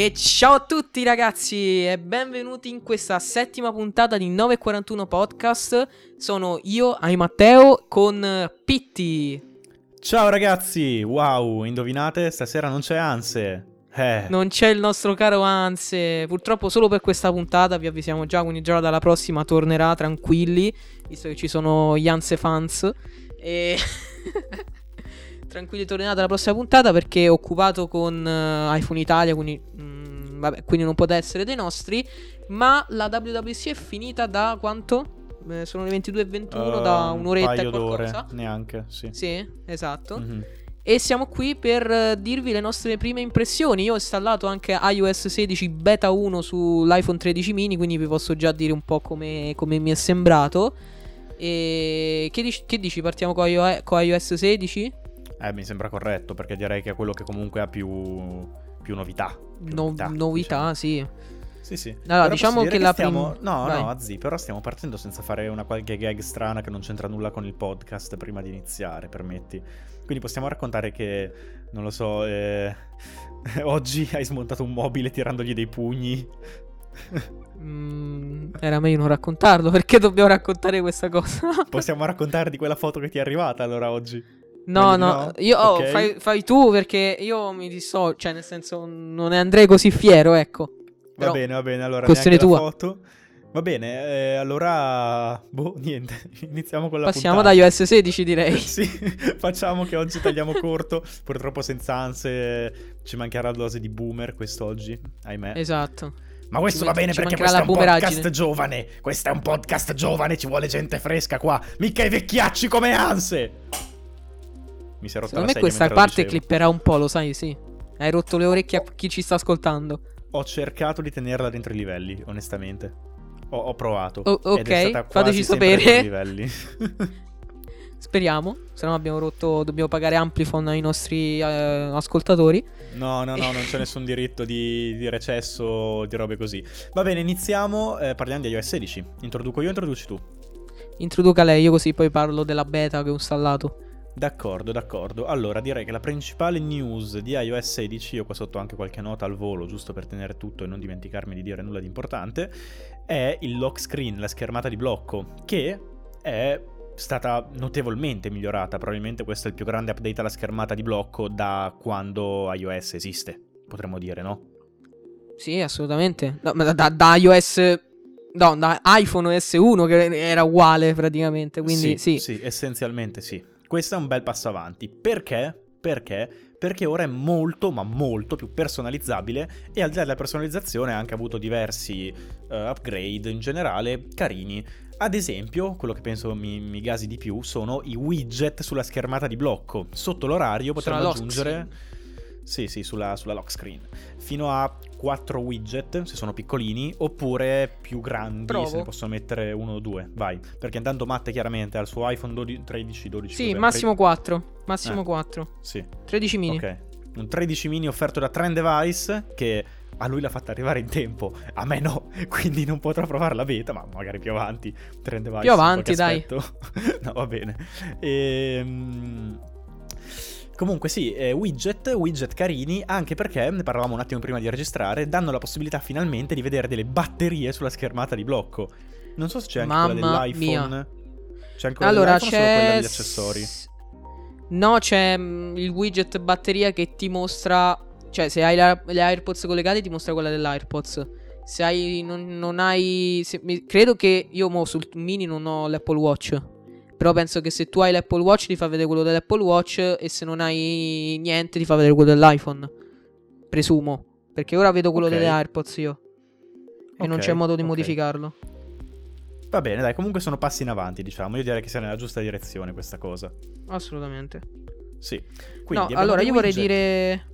E ciao a tutti ragazzi e benvenuti in questa settima puntata di 941 Podcast. Sono io, Ai Matteo, con Pitti. Ciao ragazzi, wow, indovinate? Stasera non c'è Anse. Eh. Non c'è il nostro caro Anse. Purtroppo solo per questa puntata vi avvisiamo già, quindi già dalla prossima tornerà tranquilli, visto che ci sono gli Anse fans. E... tranquilli tornerà dalla prossima puntata perché è occupato con uh, iPhone Italia, quindi, mm, vabbè, quindi non poteva essere dei nostri. Ma la WWC è finita da quanto? Eh, sono le 22.21 uh, da un'oretta un e qualcosa. Neanche, sì. Sì, esatto. Mm-hmm. E siamo qui per uh, dirvi le nostre prime impressioni. Io ho installato anche iOS 16 beta 1 sull'iPhone 13 mini, quindi vi posso già dire un po' come, come mi è sembrato. E che dici, che dici? Partiamo con iOS 16? Eh, mi sembra corretto perché direi che è quello che comunque ha più, più novità. Più no, novità, novità diciamo. sì. Sì, sì. Allora, però diciamo che, che la stiamo... prima... No, Vai. no, Azzi, però stiamo partendo senza fare una qualche gag strana che non c'entra nulla con il podcast prima di iniziare, permetti. Quindi possiamo raccontare che, non lo so, eh... oggi hai smontato un mobile tirandogli dei pugni. mm, era meglio non raccontarlo, perché dobbiamo raccontare questa cosa? possiamo raccontare di quella foto che ti è arrivata allora oggi. No, no, no, io oh, okay. fai, fai, tu perché io mi disso, cioè nel senso non ne andrei così fiero, ecco. Però, va bene, va bene, allora questione tua. foto. Va bene, eh, allora boh, niente, iniziamo con la Passiamo puntata. da iOS 16 direi. sì, facciamo che oggi tagliamo corto, purtroppo senza anse ci mancherà la dose di boomer quest'oggi, ahimè. Esatto. Ma questo va bene perché questo è un podcast giovane. Questo è un podcast giovane, ci vuole gente fresca qua. Mica i vecchiacci come Anse. Mi si è rotta Secondo me questa parte clipperà un po', lo sai, sì. Hai rotto le orecchie a chi ci sta ascoltando. Ho cercato di tenerla dentro i livelli, onestamente. Ho, ho provato. Oh, ok, fateci sapere. Speriamo, se no abbiamo rotto, dobbiamo pagare Amplifon ai nostri eh, ascoltatori. No, no, no, non c'è nessun diritto di, di, recesso, di robe così. Va bene, iniziamo, eh, parliamo di iOS 16. Introduco io, introduci tu. Introduca lei, io così poi parlo della beta che ho installato. D'accordo, d'accordo. Allora direi che la principale news di iOS 16, io qua sotto anche qualche nota al volo, giusto per tenere tutto e non dimenticarmi di dire nulla di importante, è il lock screen, la schermata di blocco, che è stata notevolmente migliorata. Probabilmente questo è il più grande update alla schermata di blocco da quando iOS esiste, potremmo dire, no? Sì, assolutamente. No, da, da, da iOS No, da iPhone OS1 che era uguale praticamente, quindi sì. Sì, sì essenzialmente sì. Questo è un bel passo avanti. Perché? Perché? Perché ora è molto, ma molto più personalizzabile e al di là della personalizzazione ha anche avuto diversi uh, upgrade in generale carini. Ad esempio, quello che penso mi, mi, gasi di più sono i widget sulla schermata di blocco. Sotto l'orario potremmo aggiungere... Sì, sì, sulla, sulla lock screen. Fino a 4 widget, se sono piccolini, oppure più grandi, Provo. se ne possono mettere uno o due. Vai. Perché intanto Matte chiaramente ha il suo iPhone 12, 13, 12. Sì, massimo 4. Massimo eh. 4. Sì. 13 mini. Ok. Un 13 mini offerto da Trend Device che a lui l'ha fatta arrivare in tempo, a me no, quindi non potrò provare la beta, ma magari più avanti. Trend Device. Più avanti, dai. no, va bene. Ehm Comunque sì, eh, widget, widget carini, anche perché, ne parlavamo un attimo prima di registrare, danno la possibilità finalmente di vedere delle batterie sulla schermata di blocco. Non so se c'è anche Mamma quella dell'iPhone. Mia. C'è anche quella allora, dell'iPhone c'è... o quella degli accessori? No, c'è mm, il widget batteria che ti mostra... Cioè, se hai le AirPods collegate ti mostra quella dell'AirPods. Se hai... non, non hai... Se... credo che io mo sul mini non ho l'Apple Watch. Però penso che se tu hai l'Apple Watch ti fa vedere quello dell'Apple Watch e se non hai niente ti fa vedere quello dell'iPhone. Presumo. Perché ora vedo quello okay. delle AirPods io. E okay, non c'è modo di okay. modificarlo. Va bene, dai, comunque sono passi in avanti, diciamo. Io direi che sia nella giusta direzione questa cosa. Assolutamente. Sì. Quindi, no, allora io vorrei dire...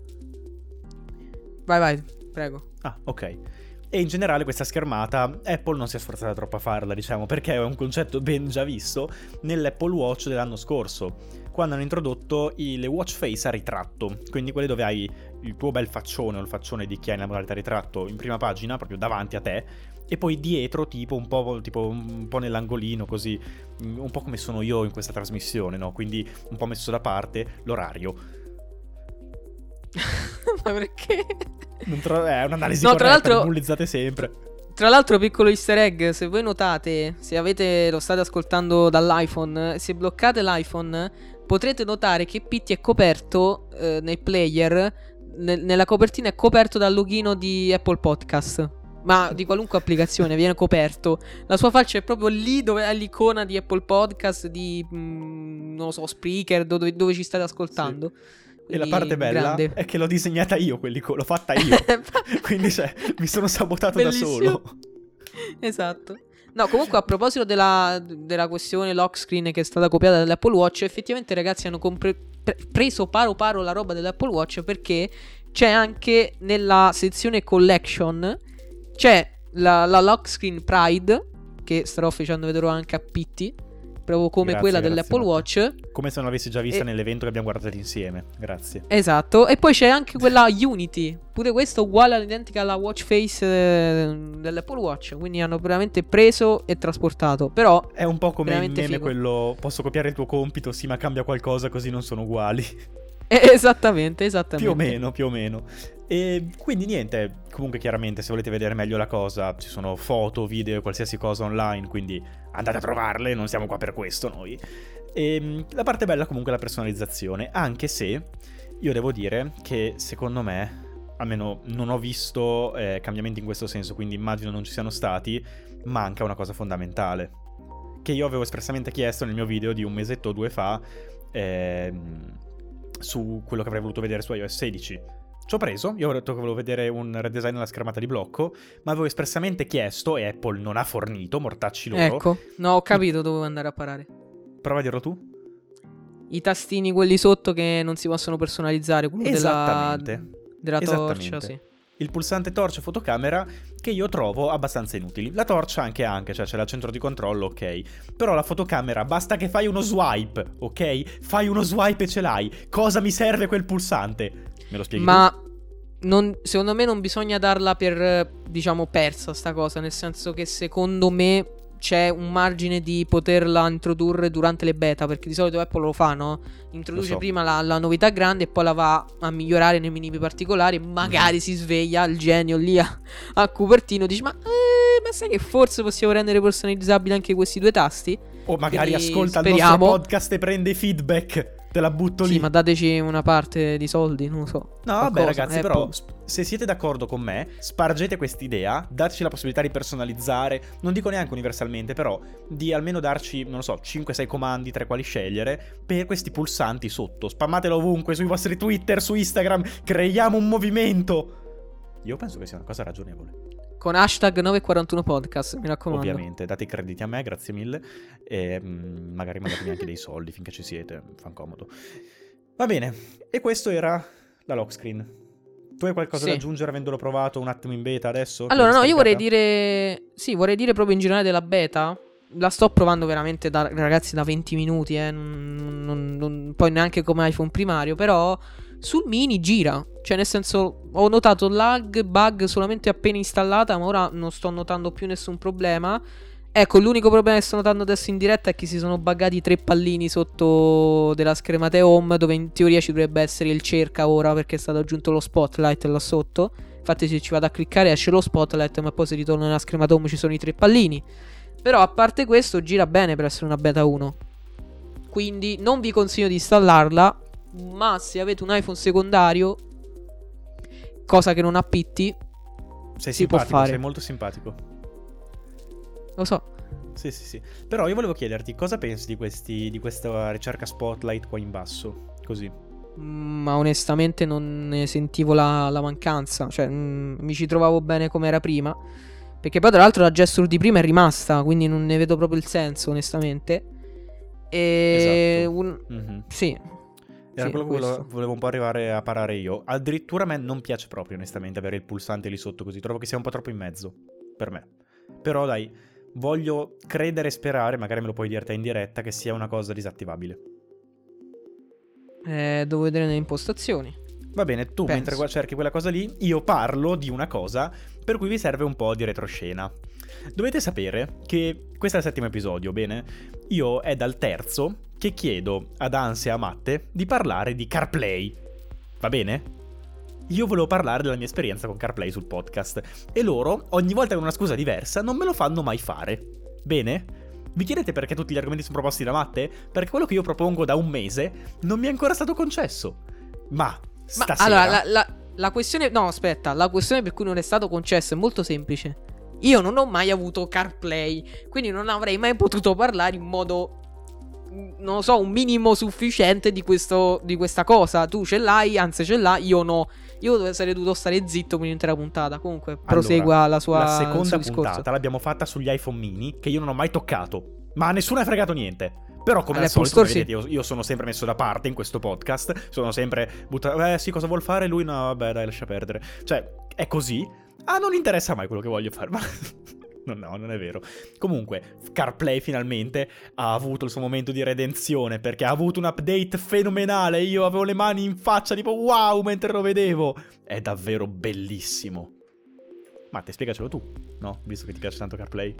Vai, vai, prego. Ah, ok. E in generale questa schermata Apple non si è sforzata troppo a farla, diciamo, perché è un concetto ben già visto nell'Apple Watch dell'anno scorso, quando hanno introdotto i, le watch face a ritratto, quindi quelle dove hai il tuo bel faccione o il faccione di chi hai nella modalità ritratto in prima pagina, proprio davanti a te, e poi dietro tipo un po', tipo un po' nell'angolino così, un po' come sono io in questa trasmissione, no? Quindi un po' messo da parte l'orario Ma perché? Tro- è un'analisi No, tra corretta, l'altro- non bullizzate sempre. Tra l'altro, piccolo easter egg, se voi notate, se avete, lo state ascoltando dall'iPhone, se bloccate l'iPhone, potrete notare che Pitti è coperto eh, nei player, nel- nella copertina è coperto dal login di Apple Podcast. Ma di qualunque applicazione viene coperto. La sua faccia è proprio lì dove è l'icona di Apple Podcast, di mm, non lo so, Spreaker, dove, dove ci state ascoltando. E la Quindi, parte bella grande. è che l'ho disegnata io, quellico- l'ho fatta io. Quindi cioè, mi sono sabotato Bellissimo. da solo. Esatto. No, comunque a proposito della, della questione lock screen che è stata copiata dall'Apple Watch, effettivamente ragazzi hanno compre- pre- preso paro paro la roba dell'Apple Watch perché c'è anche nella sezione collection, c'è la, la lock screen Pride, che starò facendo vedere anche a Pitti, proprio come Grazie, quella grazie, dell'Apple. Watch. Come se non l'avessi già vista E- nell'evento che abbiamo guardato insieme. Grazie. Esatto, e poi c'è anche quella Unity, pure questa uguale all'identica alla watch face eh, dell'Apple Watch, quindi hanno veramente preso e trasportato, però È un po' come il meme figo. quello posso copiare il tuo compito, sì, ma cambia qualcosa così non sono uguali. esattamente, esattamente. più o meno, più o meno. E quindi niente, comunque chiaramente se volete vedere meglio la cosa, ci sono foto, video, qualsiasi cosa online, quindi andate a trovarle, non siamo qua per questo noi. E la parte bella comunque è la personalizzazione, anche se io devo dire che secondo me, almeno non ho visto eh, cambiamenti in questo senso, quindi immagino non ci siano stati, manca una cosa fondamentale, che io avevo espressamente chiesto nel mio video di un mesetto o due fa, ehm, su quello che avrei voluto vedere su iOS 16. Ci ho preso, io ho detto che volevo vedere un redesign della schermata di blocco, ma avevo espressamente chiesto, e Apple non ha fornito, mortacci loro. Ecco, no, ho capito dove andare a parare. Prova a dirlo tu. I tastini quelli sotto che non si possono personalizzare, quello della, Esattamente. della torcia, Esattamente. sì. Il pulsante torcia fotocamera che io trovo abbastanza inutili. La torcia anche anche, cioè c'è il centro di controllo, ok. Però la fotocamera basta che fai uno swipe, ok? Fai uno swipe e ce l'hai. Cosa mi serve quel pulsante? Me lo spieghi tu? Ma non- secondo me non bisogna darla per, diciamo, persa sta cosa, nel senso che secondo me c'è un margine di poterla introdurre durante le beta, perché di solito Apple lo fa, no? Introduce so. prima la, la novità grande e poi la va a migliorare nei minimi particolari, magari si sveglia il genio lì a, a Cupertino, dice ma, eh, ma sai che forse possiamo rendere personalizzabili anche questi due tasti? O magari quindi ascolta il speriamo. nostro podcast e prende feedback. Te la butto lì. Sì, ma dateci una parte di soldi, non lo so. No, vabbè, Qualcosa, ragazzi, Apple. però sp- se siete d'accordo con me, spargete quest'idea, dateci la possibilità di personalizzare, non dico neanche universalmente, però di almeno darci, non lo so, 5-6 comandi tra i quali scegliere per questi pulsanti sotto. Spammatelo ovunque, sui vostri Twitter, su Instagram, creiamo un movimento. Io penso che sia una cosa ragionevole. Con hashtag 941 podcast, mi raccomando. Ovviamente, date i crediti a me, grazie mille. E mm, magari mandatemi anche dei soldi finché ci siete, fa comodo. Va bene, e questo era la lock screen. Tu hai qualcosa Sì. da aggiungere avendolo provato un attimo in beta adesso? Allora, no, io vorrei dire. Sì, vorrei dire proprio in generale della beta. La sto provando veramente da ragazzi da 20 minuti, eh. non- non- non- poi neanche come iPhone primario. Però sul mini gira. Cioè, nel senso, ho notato lag, bug solamente appena installata. Ma ora non sto notando più nessun problema. Ecco, l'unico problema che sto notando adesso in diretta è che si sono buggati tre pallini sotto della schermata home. Dove in teoria ci dovrebbe essere il cerca ora perché è stato aggiunto lo spotlight là sotto. Infatti, se ci vado a cliccare esce lo spotlight, ma poi se ritorno nella schermata home ci sono i tre pallini. Però, a parte questo, gira bene per essere una beta 1. Quindi, non vi consiglio di installarla. Ma se avete un iPhone secondario, cosa che non ha Pitti, Sei si può fare. sei molto simpatico. lo so. Sì, sì, sì. Però io volevo chiederti cosa pensi di, questi, di questa ricerca spotlight qua in basso? Così. Mm, Ma onestamente non ne sentivo la, la mancanza. Cioè, mm, mi ci trovavo bene come era prima. Perché poi, tra l'altro, la gesture di prima è rimasta. Quindi non ne vedo proprio il senso, onestamente. E. Esatto. un- Mhm. Sì. Era Sì, quello che volevo, un po' arrivare a parare io. Addirittura a me non piace proprio, onestamente, avere il pulsante lì sotto così. Trovo che sia un po' troppo in mezzo. Per me. Però dai, voglio credere e sperare, magari me lo puoi dire te in diretta, che sia una cosa disattivabile. Eh, devo vedere nelle impostazioni. Va bene, tu Penso. mentre cerchi quella cosa lì, io parlo di una cosa per cui vi serve un po' di retroscena. Dovete sapere che questo è il settimo episodio, bene? Io è dal terzo che chiedo ad Anse e a Matte di parlare di CarPlay. Va bene? io volevo parlare della mia esperienza con CarPlay sul podcast e loro, ogni volta con una scusa diversa, non me lo fanno mai fare. Bene? Vi chiedete perché tutti gli argomenti sono proposti da Matte? Perché quello che io propongo da un mese non mi è ancora stato concesso. Ma, stasera... Ma allora, la, la, la questione... No, aspetta, la questione per cui non è stato concesso è molto semplice. Io non ho mai avuto CarPlay, quindi non avrei mai potuto parlare in modo non lo so, un minimo sufficiente di, questo, di questa cosa. Tu ce l'hai, anzi ce l'hai, io no. Io sarei dovuto stare zitto per un'intera puntata. Comunque, prosegua allora, la sua. La seconda puntata l'abbiamo fatta sugli iPhone mini, che io non ho mai toccato. Ma a nessuno ha fregato niente. Però, come al solito, vedete, io, io, sono sempre messo da parte in questo podcast. Sono sempre buttato. Eh, sì, cosa vuol fare? Lui, no, vabbè, dai, lascia perdere. Cioè, è così. Ah, non interessa mai quello che voglio fare. Ma. No, no, non è vero. Comunque, CarPlay finalmente ha avuto il suo momento di redenzione perché ha avuto un update fenomenale. Io avevo le mani in faccia, tipo wow, mentre lo vedevo. È davvero bellissimo. Matte, spiegacelo tu, no? Visto che ti piace tanto CarPlay.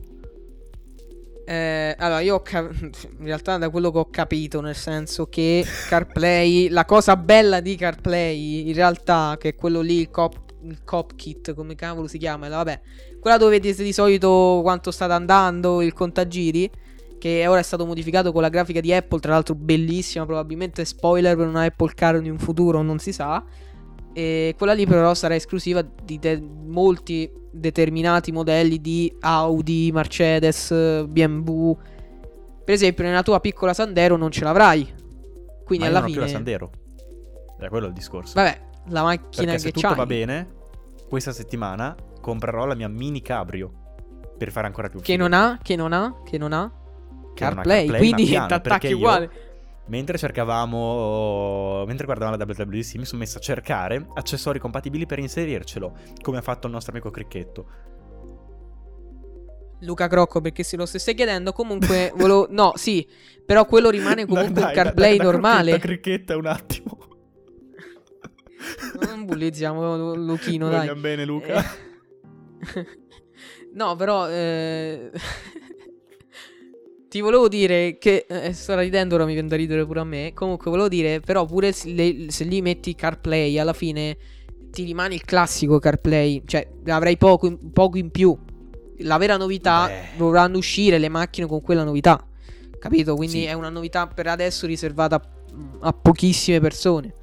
Eh, allora, io ho cap- in realtà da quello che ho capito, nel senso che CarPlay, la cosa bella di CarPlay, in realtà, che è quello lì, il cop il cop kit, come cavolo si chiama? Vabbè, quella dove vedete di solito quanto state andando, il contagiri, che ora è stato modificato con la grafica di Apple, tra l'altro bellissima, probabilmente spoiler per una Apple Car in un futuro, non si sa. E quella lì però sarà esclusiva di de- molti determinati modelli di Audi, Mercedes, BMW. Per esempio, nella tua piccola Sandero non ce l'avrai. Quindi Ma alla non fine. Ho più la Sandero. È quello il discorso. Vabbè, la macchina Perché che se tutto c'hai. va bene, questa settimana comprerò la mia mini cabrio per fare ancora più Che non ha, che non ha, che non ha CarPlay, CarPlay, quindi perché io- uguale. Mentre cercavamo, mentre guardavamo la WWDC, mi sono messo a cercare accessori compatibili per inserircelo, come ha fatto il nostro amico Cricchetto. Luca Crocco, perché se lo stesse chiedendo, comunque volevo... No, sì, però quello rimane comunque Dai, dai, CarPlay da- da normale. Crocchetta a Cricchetta un attimo. Non bullizziamo Luchino, dai. Vogliamo bene Luca. Eh. no, però... eh, Ti volevo dire che... eh, sto ridendo, ora mi viene da ridere pure a me. Comunque, volevo dire, però pure se, le- se lì metti CarPlay, alla fine ti rimane il classico CarPlay. Cioè, avrai poco in, poco in più. La vera novità Beh. dovranno uscire le macchine con quella novità. Capito? Quindi Sì. è una novità per adesso riservata a, a pochissime persone.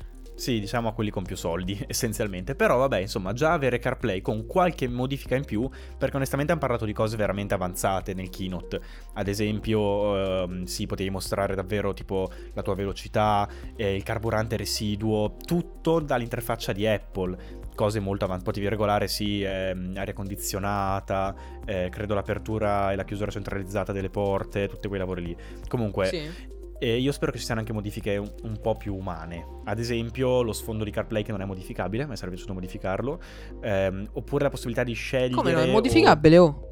Sì, diciamo a quelli con più soldi, essenzialmente. Però vabbè, insomma, già avere CarPlay con qualche modifica in più, perché onestamente hanno parlato di cose veramente avanzate nel keynote. Ad esempio, ehm, sì, potevi mostrare davvero tipo la tua velocità, eh, il carburante residuo, tutto dall'interfaccia di Apple. Cose molto avanti, potevi regolare sì, ehm, aria condizionata, eh, credo l'apertura e la chiusura centralizzata delle porte, tutti quei lavori lì. Comunque, Sì. E io spero che ci siano anche modifiche un, un po' più umane. Ad esempio, lo sfondo di CarPlay che non è modificabile, mi sarebbe piaciuto modificarlo. Ehm, oppure la possibilità di scegliere. Come no? È o- modificabile, oh.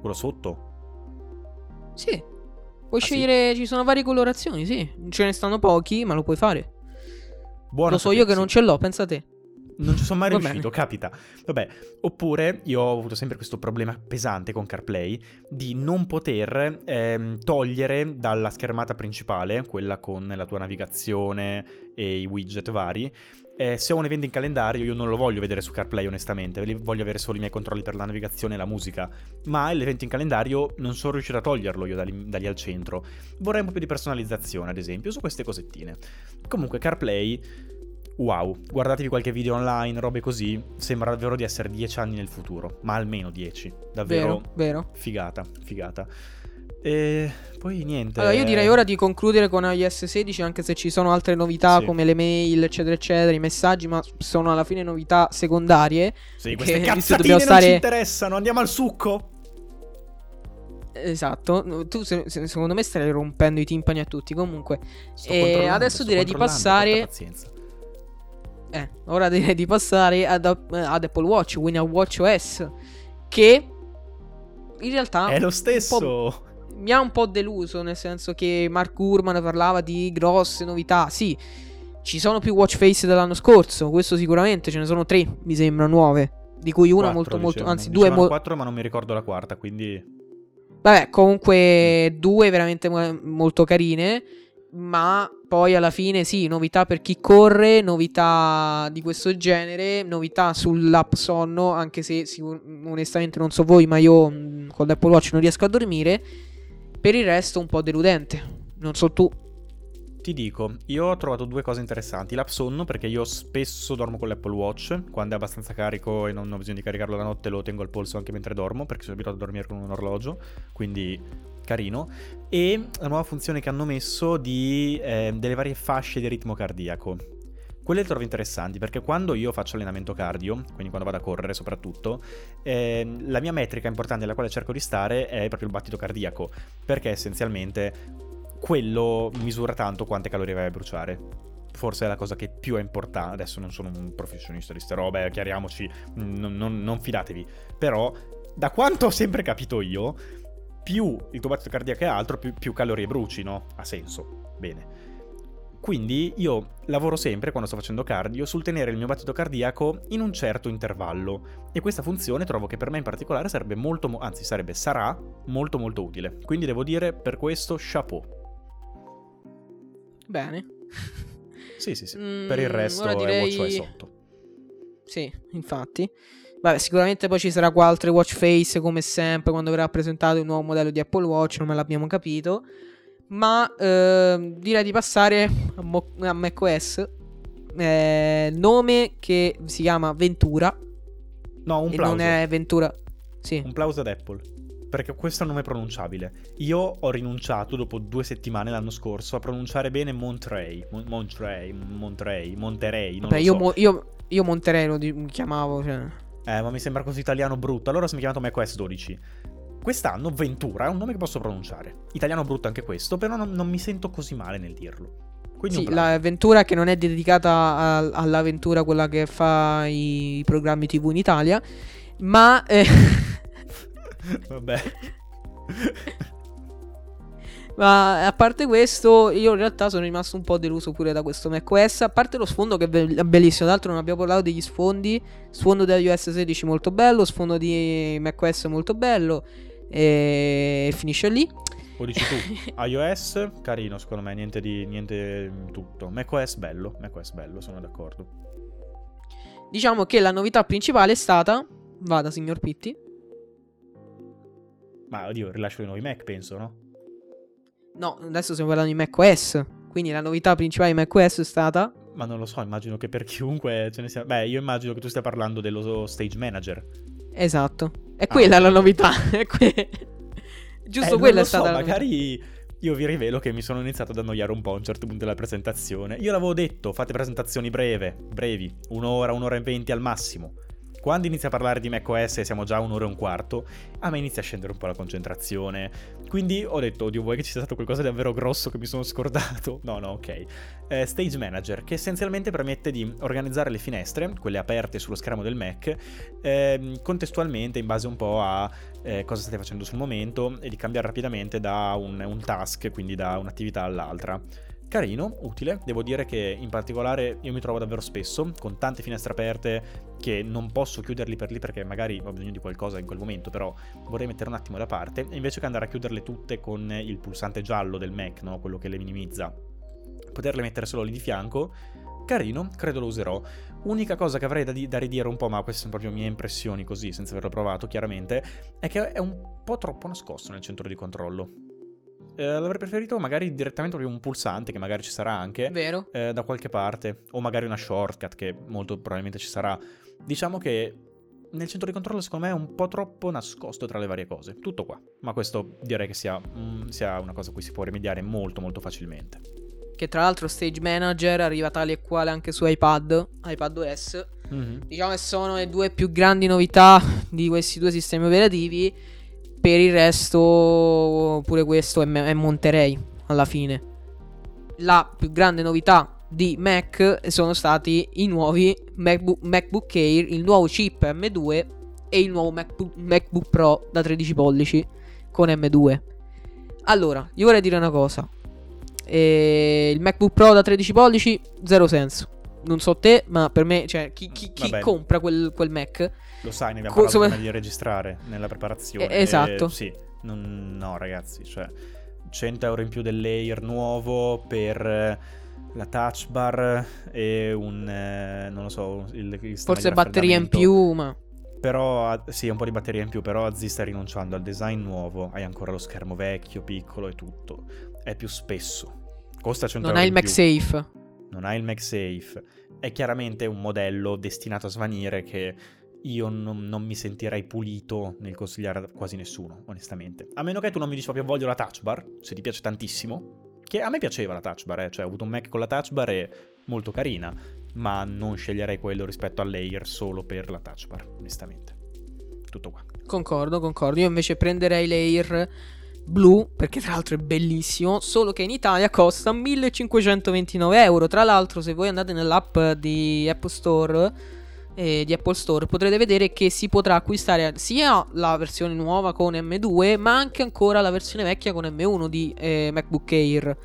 Quello sotto. Sì. Puoi Ah, sì? scegliere, ci sono varie colorazioni, sì. Ce ne stanno pochi, ma lo puoi fare. Buono lo so io che sapersi. non ce l'ho, pensa te. Non ci sono mai riuscito, capita. Vabbè, oppure io ho avuto sempre questo problema pesante con CarPlay di non poter ehm, togliere dalla schermata principale, quella con la tua navigazione e i widget vari. eh, se ho un evento in calendario, io non lo voglio vedere su CarPlay, onestamente. li- Voglio avere solo i miei controlli per la navigazione e la musica. Ma l'evento in calendario non sono riuscito a toglierlo io da lì, da lì al centro. Vorrei un po' più di personalizzazione, ad esempio, su queste cosettine. Comunque, CarPlay Wow, guardatevi qualche video online, robe così, sembra davvero di essere 10 anni nel futuro, ma almeno 10, davvero Vero, vero. figata, figata. E poi niente. Allora, io direi ora di concludere con iOS 16, anche se ci sono altre novità Sì. come le mail, eccetera, eccetera, i messaggi, ma sono alla fine novità secondarie. Sì, queste che- cazzatine non stare- ci interessano, andiamo al succo. Esatto, tu se- se- secondo me stai rompendo i timpani a tutti. Comunque, Sto E controllando, adesso direi di passare- pazienza. Eh, ora direi di passare ad, ad Apple Watch, quindi a WatchOS, che in realtà È lo stesso. mi ha un po' deluso, nel senso che Mark Gurman parlava di grosse novità. Sì, ci sono più watch face dell'anno scorso, questo sicuramente, ce ne sono tre, mi sembra, nuove. Di cui una Quattro, molto molto, dicevano. anzi due molto... quattro, ma non mi ricordo la quarta, quindi Vabbè, comunque due veramente mo- molto carine. ma poi alla fine sì, novità per chi corre, novità di questo genere, novità sull'app sonno, anche se sì, onestamente non so voi, ma io mm, con l'Apple Watch non riesco a dormire. Per il resto un po' deludente. Non so tu. Ti dico, io ho trovato due cose interessanti. L'app sonno, perché io spesso dormo con l'Apple Watch, quando è abbastanza carico e non ho bisogno di caricarlo la notte lo tengo al polso anche mentre dormo, perché sono abituato a dormire con un orologio, quindi carino. E la nuova funzione che hanno messo di eh, delle varie fasce di ritmo cardiaco. Quelle le trovo interessanti perché quando io faccio allenamento cardio, quindi quando vado a correre soprattutto, eh, la mia metrica importante alla quale cerco di stare è proprio il battito cardiaco, perché essenzialmente quello misura tanto quante calorie vai a bruciare. Forse è la cosa che più è importante. Adesso non sono un professionista di ste robe, chiariamoci, non, non, non fidatevi. Però, da quanto ho sempre capito io, più il tuo battito cardiaco è altro, più, più calorie bruci, no? Ha senso. Bene. Quindi io lavoro sempre, quando sto facendo cardio, sul tenere il mio battito cardiaco in un certo intervallo. E questa funzione trovo che per me in particolare sarebbe molto, anzi sarebbe, sarà molto molto utile. Quindi devo dire per questo chapeau. Bene. sì, sì, sì. Mm, per il resto direi... è WatchOS 8. Sì, infatti. Vabbè, sicuramente poi ci sarà qualche watch face come sempre quando verrà presentato il nuovo modello di Apple Watch, non me l'abbiamo capito. Ma eh, direi di passare a, Mo- a macOS. Eh, nome che si chiama Ventura. No, un plauso. non è Ventura. Sì. Un plauso ad Apple perché questo è un nome pronunciabile. Io ho rinunciato dopo due settimane l'anno scorso a pronunciare bene Monterey, Monterey, Monterey, Monterey. Non Beh, io, so. mo- io, io, Monterey lo di- chiamavo. Cioè. Eh, ma mi sembra così italiano brutto. Allora se mi chiamato macOS 12. Quest'anno Ventura è un nome che posso pronunciare. Italiano brutto anche questo, però non, non mi sento così male nel dirlo. Quindi sì, l'avventura che non è dedicata a, all'avventura quella che fa i programmi TV in Italia, ma... Eh... Vabbè. Ma a parte questo, io in realtà sono rimasto un po' deluso pure da questo macOS. A parte lo sfondo che è bellissimo, tra l'altro non abbiamo parlato degli sfondi. Sfondo di iOS 16 molto bello, sfondo di macOS molto bello. E finisce lì. Lo dici tu, iOS carino secondo me, niente di niente tutto. macOS bello, macOS bello, sono d'accordo. Diciamo che la novità principale è stata, vada signor Pitti. Ma oddio, il rilascio dei nuovi Mac, penso, no? No, adesso stiamo parlando di macOS. Quindi la novità principale di macOS è stata. Ma non lo so, immagino che per chiunque ce ne sia. Beh, io immagino che tu stia parlando dello Stage Manager. Esatto. È quella ah, la novità. È que... Giusto eh, quella è stata. So, magari io vi rivelo che mi sono iniziato ad annoiare un po' a un certo punto della presentazione. Io l'avevo detto, fate presentazioni breve, brevi, un'ora, un'ora e venti al massimo. Quando inizia a parlare di macOS e siamo già un'ora e un quarto, a me inizia a scendere un po' la concentrazione. Quindi ho detto, oddio, vuoi che ci sia stato qualcosa di davvero grosso che mi sono scordato? No, no, ok. Eh, Stage Manager, che essenzialmente permette di organizzare le finestre, quelle aperte sullo schermo del Mac, eh, contestualmente in base un po' a eh, cosa state facendo sul momento e di cambiare rapidamente da un, un task, quindi da un'attività all'altra carino, utile. Devo dire che in particolare io mi trovo davvero spesso con tante finestre aperte che non posso chiuderli per lì perché magari ho bisogno di qualcosa in quel momento, però vorrei mettere un attimo da parte. Invece che andare a chiuderle tutte con il pulsante giallo del Mac, no? quello che le minimizza, poterle mettere solo lì di fianco. Carino, credo lo userò. Unica cosa che avrei da, di- da ridire un po', ma queste sono proprio mie impressioni così, senza averlo provato chiaramente, è che è un po' troppo nascosto nel centro di controllo eh, l'avrei preferito magari direttamente un pulsante, che magari ci sarà anche. Vero. Eh, da qualche parte. O magari una shortcut, che molto probabilmente ci sarà. Diciamo che nel centro di controllo secondo me è un po' troppo nascosto tra le varie cose. Tutto qua. Ma questo direi che sia, mm, sia una cosa a cui si può rimediare molto molto facilmente. Che tra l'altro Stage Manager arriva tale e quale anche su iPad, iPad OS. Mm-hmm. Diciamo che sono le due più grandi novità di questi due sistemi operativi per il resto, pure questo è, è Monterey alla fine. La più grande novità di Mac sono stati i nuovi MacBook, MacBook Air, il nuovo chip M2 e il nuovo MacBook, MacBook Pro da 13 pollici con M2. Allora, io vorrei dire una cosa. Eh, il MacBook Pro da 13 pollici, zero senso. Non so te, ma per me, cioè, chi, chi, chi compra quel, quel Mac lo sai, ne abbiamo parlato prima di registrare nella preparazione. Eh, esatto. E, sì, non, no ragazzi, cioè 100 euro in più del layer nuovo per eh, la touch bar e un, eh, non lo so, il, il Forse batteria in più, ma... Però, sì, un po' di batteria in più, però Z sta rinunciando al design nuovo, hai ancora lo schermo vecchio, piccolo e tutto. È più spesso. Costa 100 non euro hai il MagSafe. Non hai il MagSafe. È chiaramente un modello destinato a svanire che io non, non, mi sentirei pulito nel consigliare a quasi nessuno, onestamente. A meno che tu non mi dici proprio voglio la touch bar, se ti piace tantissimo. Che a me piaceva la touch bar, eh? cioè ho avuto un Mac con la touch bar e molto carina, ma non sceglierei quello rispetto al layer solo per la touch bar, onestamente. Tutto qua. Concordo, concordo. Io invece prenderei layer blu, perché tra l'altro è bellissimo, solo che in Italia costa 1529 euro. Tra l'altro, se voi andate nell'app di Apple Store eh, di Apple Store potrete vedere che si potrà acquistare sia la versione nuova con M2 ma anche ancora la versione vecchia con M1 di eh, MacBook Air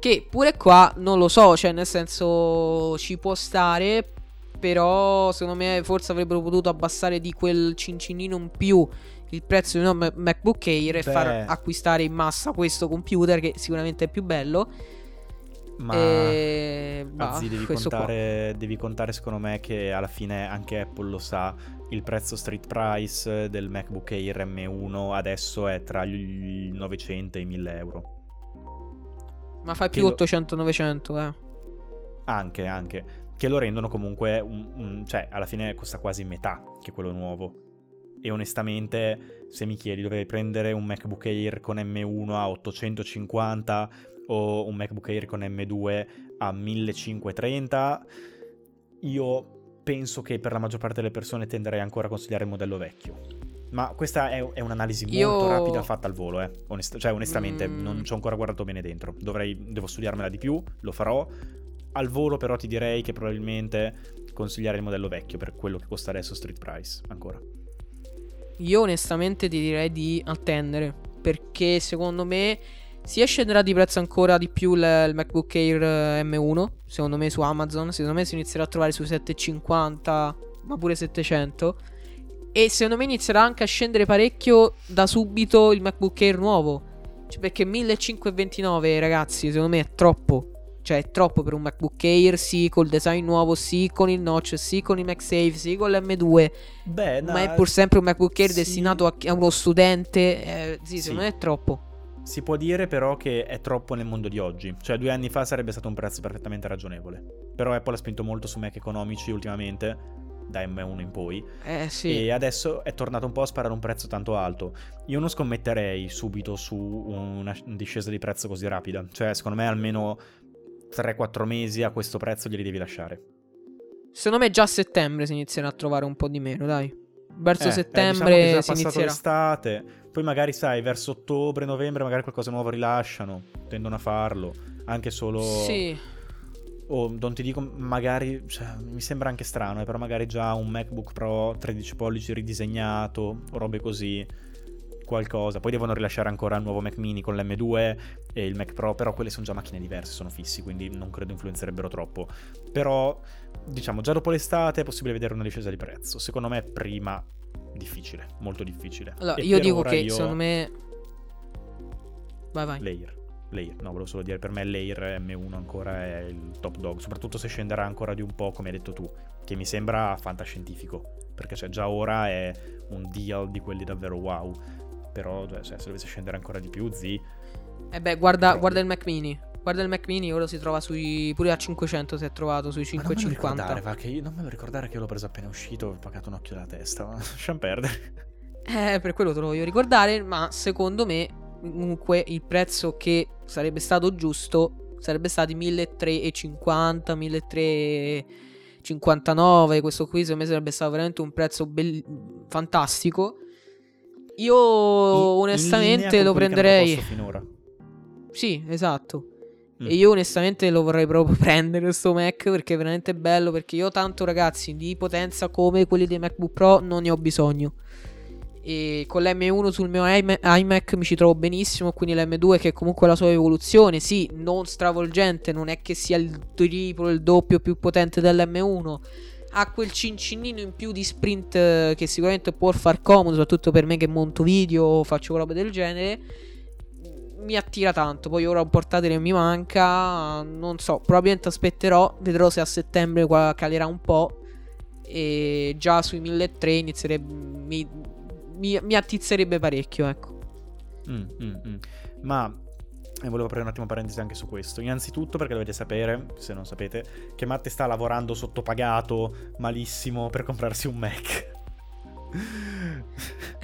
che pure qua non lo so cioè nel senso ci può stare però secondo me forse avrebbero potuto abbassare di quel cincinino in più il prezzo di un MacBook Air e Beh. far acquistare in massa questo computer che sicuramente è più bello ma e... bah, Azzi, devi, contare, devi contare secondo me che alla fine anche Apple lo sa, il prezzo street price del MacBook Air M1 adesso è tra gli 900 e i 1000 euro. Ma fai più 800-900, eh. Anche, anche. Che lo rendono comunque, un, un, cioè alla fine costa quasi metà che quello nuovo. E onestamente, se mi chiedi, dovrei prendere un MacBook Air con M1 a 850 o un MacBook Air con M2 a 1530, io penso che per la maggior parte delle persone tenderei ancora a consigliare il modello vecchio. Ma questa è, è un'analisi molto io... rapida fatta al volo, eh. Onest- cioè onestamente mm. non ci ho ancora guardato bene dentro. Dovrei, devo studiarmela di più, lo farò. Al volo però ti direi che probabilmente consigliare il modello vecchio per quello che costa adesso street price ancora. Io onestamente ti direi di attendere perché secondo me sia scenderà di prezzo ancora di più il, il MacBook Air eh, M1, secondo me su Amazon, secondo me si inizierà a trovare sui 750, ma pure 700. E secondo me inizierà anche a scendere parecchio da subito il MacBook Air nuovo. Cioè, perché 1529, ragazzi, secondo me è troppo. Cioè, è troppo per un MacBook Air, sì, col design nuovo, sì, con il notch, sì, con i MagSafe, sì, con l'M2. Beh, no, ma è pur sempre un MacBook Air sì. destinato a, a, uno studente. Eh, sì, secondo sì. me è troppo. Si può dire però che è troppo nel mondo di oggi, cioè due anni fa sarebbe stato un prezzo perfettamente ragionevole. Però Apple ha spinto molto su Mac economici ultimamente, da M1 in poi, eh, sì. e adesso è tornato un po' a sparare un prezzo tanto alto. Io non scommetterei subito su una discesa di prezzo così rapida, cioè secondo me almeno 3-4 mesi a questo prezzo glieli devi lasciare. Secondo me già a settembre si inizierà a trovare un po' di meno, dai. Verso eh, settembre eh, diciamo si inizierà. l'estate, poi magari sai, verso ottobre, novembre magari qualcosa nuovo rilasciano, tendono a farlo, anche solo... Sì. O non ti dico, magari, cioè, mi sembra anche strano, eh, però magari già un MacBook Pro 13 pollici ridisegnato, robe così, qualcosa. Poi devono rilasciare ancora il nuovo Mac mini con l'M2 e il Mac Pro, però quelle sono già macchine diverse, sono fissi, quindi non credo influenzerebbero troppo. Però diciamo, già dopo l'estate è possibile vedere una discesa di prezzo. Secondo me prima difficile, molto difficile. Allora, e io dico che io... secondo me... Vai, vai. Layer. Layer. No, volevo solo dire, per me Layer M1 ancora è il top dog, soprattutto se scenderà ancora di un po', come hai detto tu, che mi sembra fantascientifico, perché cioè, già ora è un deal di quelli davvero wow, però cioè, se dovesse scendere ancora di più, Z... Eh beh, guarda, guarda il Mac mini. Guarda il Mac mini, ora si trova sui. pure a 500 si è trovato sui 550. Ma non, non me lo ricordare che io l'ho preso appena uscito, ho pagato un occhio alla testa. Lasciamo perdere. Eh, per quello te lo voglio ricordare, ma secondo me, comunque, il prezzo che sarebbe stato giusto sarebbe stati 1350, 1359. Questo qui, secondo me, sarebbe stato veramente un prezzo be- fantastico. Io, in, onestamente, in lo prenderei. Finora. Sì, esatto. Mm. E io onestamente lo vorrei proprio prendere questo Mac perché è veramente bello. Perché io tanto ragazzi di potenza come quelli dei MacBook Pro non ne ho bisogno. E con l'M1 sul mio iMac mi ci trovo benissimo. Quindi l'M2 che comunque ha la sua evoluzione, sì, non stravolgente, non è che sia il triplo, il doppio più potente dell'M1. Ha quel cincinino in più di sprint eh, che sicuramente può far comodo, soprattutto per me che monto video o faccio roba del genere mi attira tanto. Poi ora un portatile mi manca. Non so, probabilmente aspetterò. Vedrò se a settembre qua calerà un po'. E già sui 1300 inizierebbe. Mi, mi, mi attizzerebbe parecchio, ecco. Mm, mm, mm. Ma e volevo aprire un attimo parentesi anche su questo. Innanzitutto perché dovete sapere, se non sapete, che Matte sta lavorando sottopagato malissimo per comprarsi un Mac.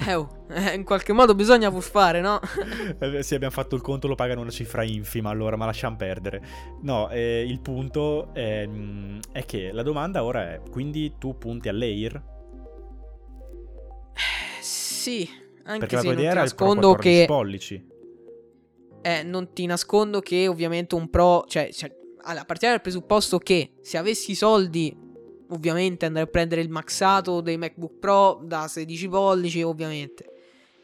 Eh, oh, eh, in qualche modo bisogna fare, no? eh, sì, abbiamo fatto il conto, lo pagano una cifra infima, allora, ma lasciamo perdere. No, eh, il punto è, mm, è, che la domanda ora è, quindi tu punti all'Air? Sì, anche Perché se il Pro nascondo 14 che... pollici. Eh, non ti nascondo che ovviamente un Pro... Cioè, cioè allora, partiamo dal presupposto che se avessi i soldi ovviamente andrei a prendere il maxato dei MacBook Pro da 16 pollici, ovviamente.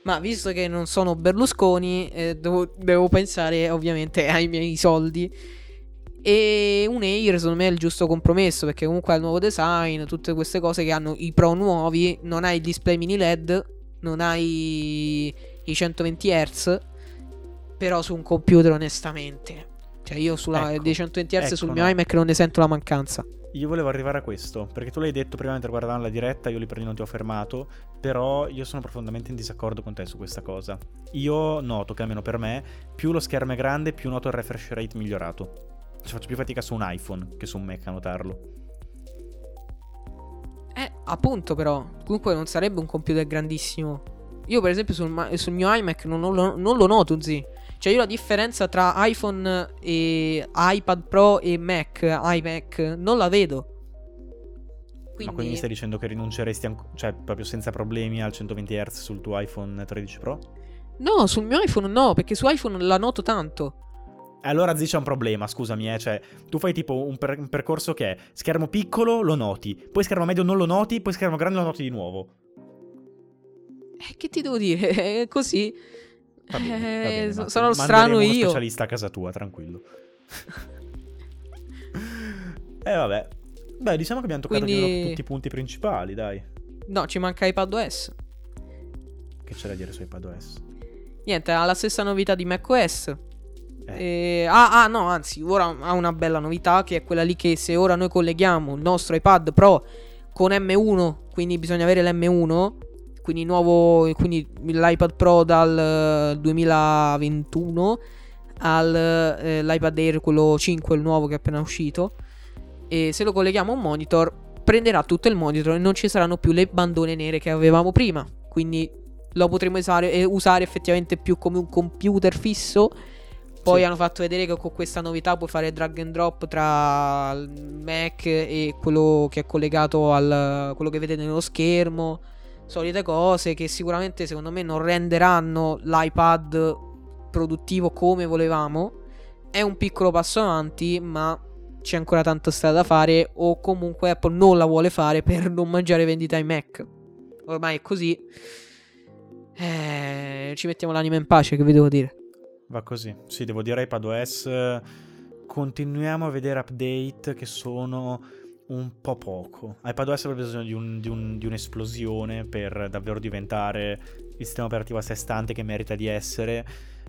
Ma visto che non sono Berlusconi, eh, devo, devo, pensare ovviamente ai miei soldi. E un Air secondo me è il giusto compromesso perché comunque ha il nuovo design, tutte queste cose che hanno i Pro nuovi, non hai il display mini LED, non hai i 120 Hz, però su un computer onestamente. Cioè io sulla, ecco, dei 120 Hz ecco, sul no. mio iMac non ne sento la mancanza. Io volevo arrivare a questo, perché tu l'hai detto prima mentre guardavamo la diretta, io lì per lì non ti ho fermato, però io sono profondamente in disaccordo con te su questa cosa. Io noto che almeno per me, più lo schermo è grande, più noto il refresh rate migliorato. Cioè faccio più fatica su un iPhone che su un Mac a notarlo. Eh, appunto però, comunque non sarebbe un computer grandissimo. Io per esempio sul, sul mio iMac non, non, lo, non lo noto, zi. Cioè io la differenza tra iPhone e iPad Pro e Mac, iMac, non la vedo. Quindi... Ma quindi mi stai dicendo che rinunceresti, an- cioè proprio senza problemi al 120 Hz sul tuo iPhone 13 Pro? No, sul mio iPhone no, perché su iPhone la noto tanto. Allora zì c'è un problema, scusami, eh, cioè tu fai tipo un, per- un percorso che è schermo piccolo lo noti, poi schermo medio non lo noti, poi schermo grande lo noti di nuovo. Eh, che ti devo dire? È così. Va bene, va bene, eh, ma sarò strano uno io. specialista a casa tua, tranquillo. E eh, vabbè. Beh, diciamo che abbiamo toccato Quindi... tutti i punti principali, dai. No, ci manca iPadOS. Che c'è da dire su iPadOS? Niente, ha la stessa novità di macOS. Eh. E... Ah, ah, no, anzi, ora ha una bella novità che è quella lì che se ora noi colleghiamo il nostro iPad Pro con M1, quindi bisogna avere l'M1, quindi nuovo, quindi l'iPad Pro dal 2021 all'iPad eh, Air quello 5, il nuovo che è appena uscito. E se lo colleghiamo a un monitor, prenderà tutto il monitor e non ci saranno più le bandone nere che avevamo prima. Quindi lo potremo usare, usare effettivamente più come un computer fisso. Poi sì. hanno fatto vedere che con questa novità puoi fare drag and drop tra il Mac e quello che è collegato al quello che vedete nello schermo. Solite cose che sicuramente secondo me non renderanno l'iPad produttivo come volevamo. È un piccolo passo avanti, ma c'è ancora tanta strada da fare. O comunque Apple non la vuole fare per non mangiare vendita ai Mac. Ormai è così. Eh, ci mettiamo l'anima in pace, che vi devo dire. Va così. Sì, devo dire iPadOS. Continuiamo a vedere update che sono un po' poco. iPadOS avrebbe bisogno di, un, di, un, di, un'esplosione per davvero diventare il sistema operativo a sé stante che merita di essere.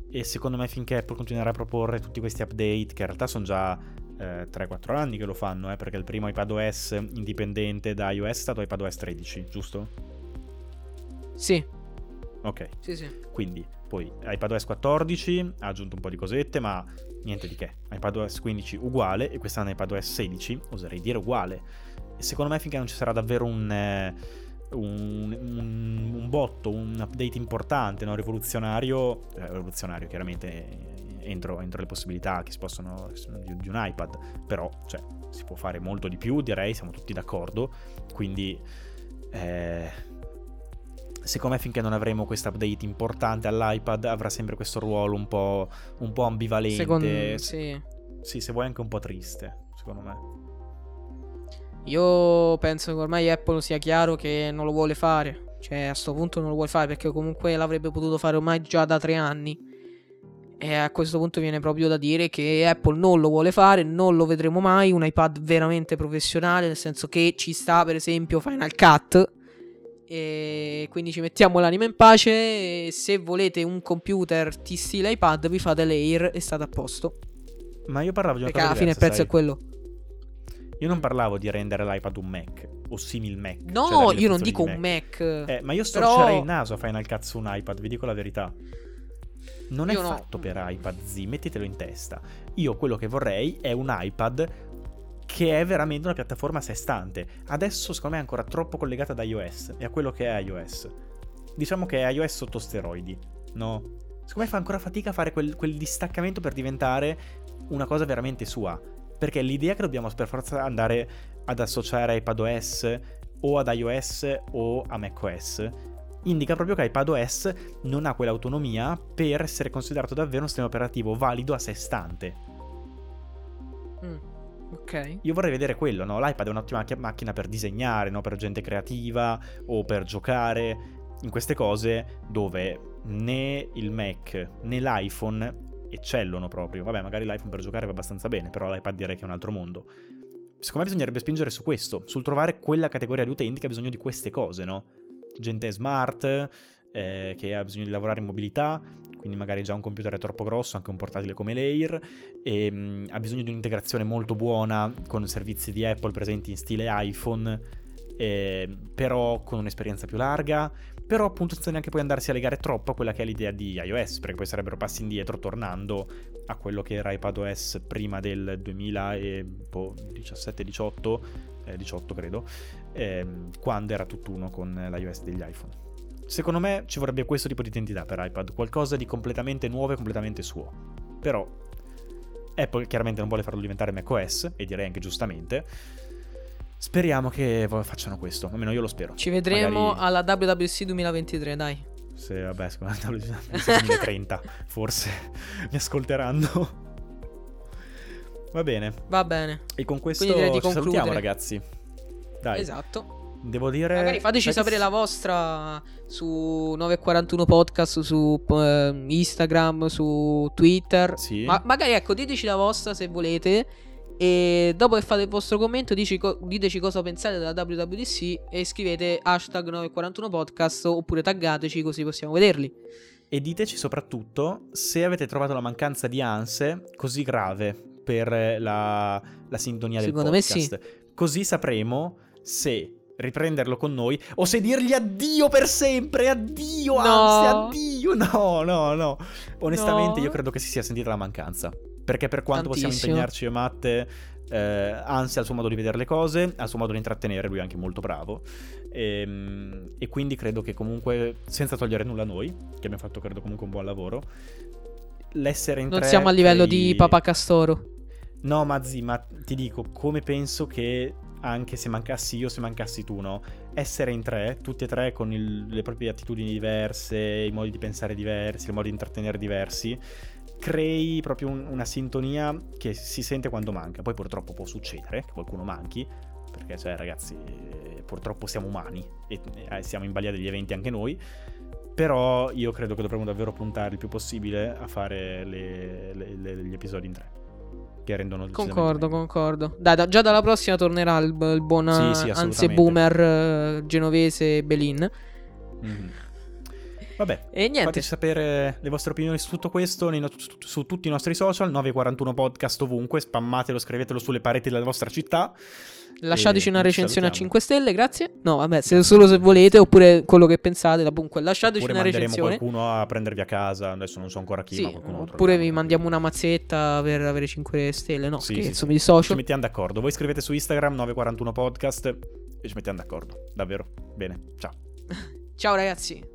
E secondo me finché Apple continuerà a proporre tutti questi update, che in realtà sono già eh, 3-4 anni che lo fanno, eh, perché il primo iPadOS indipendente da iOS è stato iPadOS 13, giusto? Sì. Ok. Sì, sì. Quindi, poi iPadOS 14 ha aggiunto un po' di cosette, ma niente di che. iPadOS 15 uguale e quest'anno iPadOS 16, oserei dire uguale. E secondo me finché non ci sarà davvero un... Eh, un, un, un, botto, un update importante, no? rivoluzionario, eh, rivoluzionario chiaramente entro, entro, le possibilità che si possono di, di un iPad, però cioè, si può fare molto di più, direi, siamo tutti d'accordo, quindi eh, secondo me finché non avremo questo update importante all'iPad avrà sempre questo ruolo un po', un po ambivalente, secondo, sì. sì, se vuoi anche un po' triste, secondo me. Io penso che ormai Apple sia chiaro che non lo vuole fare. Cioè, a questo punto non lo vuole fare perché comunque l'avrebbe potuto fare ormai già da tre anni. E a questo punto viene proprio da dire che Apple non lo vuole fare, non lo vedremo mai. Un iPad veramente professionale, nel senso che ci sta, per esempio, Final Cut. E quindi ci mettiamo l'anima in pace. Se volete un computer T stile iPad, vi fate l'Air e state a posto. Ma io parlavo di una Perché alla fine il prezzo è sai. quello. Io non parlavo di rendere l'iPad un Mac o simil Mac. No, cioè io non dico di un Mac. Eh, ma io Però- storcerei il naso a Final Cut su un iPad, vi dico la verità. Non è Io no. fatto per iPad Z, mettetelo in testa. Io quello che vorrei è un iPad che è veramente una piattaforma a sé stante. Adesso secondo me è ancora troppo collegata ad iOS e a quello che è iOS. Diciamo che è iOS sotto steroidi, no? Secondo me fa ancora fatica a fare quel, quel distaccamento per diventare una cosa veramente sua. Perché l'idea che dobbiamo per forza andare ad associare iPadOS o ad iOS o a macOS indica proprio che iPadOS non ha quell'autonomia per essere considerato davvero un sistema operativo valido a sé stante. Mm, ok. Io vorrei vedere quello, no? L'iPad è un'ottima macch- macchina per disegnare, no? Per gente creativa o per giocare. In queste cose dove né il Mac né l'iPhone eccellono proprio. Vabbè, magari l'iPhone per giocare va abbastanza bene, però l'iPad direi che è un altro mondo. Secondo me bisognerebbe spingere su questo, sul trovare quella categoria di utenti che ha bisogno di queste cose, no? Gente smart, eh, che ha bisogno di lavorare in mobilità, quindi magari già un computer è troppo grosso, anche un portatile come l'Air, e mh, ha bisogno di un'integrazione molto buona con servizi di Apple presenti in stile iPhone, eh, però con un'esperienza più larga, però appunto senza neanche poi andarsi a legare troppo a quella che è l'idea di iOS, perché poi sarebbero passi indietro tornando a quello che era iPadOS prima del boh, 2017-18, eh, 18 credo, ehm, quando era tutt'uno con l'iOS degli iPhone. Secondo me ci vorrebbe questo tipo di identità per iPad, qualcosa di completamente nuovo e completamente suo. Però Apple chiaramente non vuole farlo diventare macOS, e direi anche giustamente. Speriamo che facciano questo, almeno io lo spero. Ci vedremo Magari- alla WWC 2023, dai. Se, vabbè, secondo me nel 2030 forse mi ascolteranno. Va bene, Va bene. e con questo ci di salutiamo concludere. ragazzi. Dai, Esatto. Devo dire... Magari fateci che sapere la vostra su 941 podcast, su eh, Instagram, su Twitter. Sì. Ma magari ecco, diteci la vostra se volete. E dopo che fate il vostro commento, dici diteci cosa pensate della WWDC e scrivete hashtag 941 podcast oppure taggateci così possiamo vederli. E diteci soprattutto se avete trovato la mancanza di anse così grave per la, la sintonia Secondo del me podcast. Così sapremo se riprenderlo con noi o se dirgli addio per sempre, addio No. ansia, addio. No, no, no. Onestamente No. io credo che si sia sentita la mancanza. Perché per quanto possiamo Tantissimo. impegnarci io e Matte, eh, Ansia ha il suo modo di vedere le cose, ha il suo modo di intrattenere, lui è anche molto bravo. Ehm, E, quindi credo che comunque, senza togliere nulla a noi, che abbiamo fatto credo comunque un buon lavoro, l'essere in Non siamo a livello crei- di Papa Castoro. No, ma zi, ma ti dico, come penso che anche se mancassi io, se mancassi tu, no? Essere in tre, tutti e tre con il- le proprie attitudini diverse, i modi di pensare diversi, i modi di intrattenere diversi, crei proprio un- una sintonia che si sente quando manca. Poi purtroppo può succedere che qualcuno manchi, perché cioè ragazzi, eh, purtroppo siamo umani e eh, siamo in balia degli eventi anche noi. Però io credo che dovremmo davvero puntare il più possibile a fare le- le- le- gli episodi in tre. Che rendono decisamente Concordo, concordo. Dai, da- già dalla prossima tornerà il, il buon Sì, sì, anzi boomer eh, genovese Belin. Mhm. Vabbè, E niente, fateci sapere le vostre opinioni su tutto questo no- su, su tutti i nostri social, 941 podcast ovunque, spammatelo, scrivetelo sulle pareti della vostra città. Lasciateci una recensione a salutiamo. 5 stelle, grazie. No, vabbè, se- solo se volete, oppure quello che pensate. Comunque, lasciateci Oppure una manderemo recensione. qualcuno a prendervi a casa, adesso non so ancora chi, Sì, oppure troviamo. vi mandiamo una mazzetta per avere 5 stelle. No, Sì, scherzo, sì, mi dissocio. Ci mettiamo d'accordo. Voi scrivete su Instagram 941 podcast e ci mettiamo d'accordo. Davvero. Bene, ciao. Ciao ragazzi.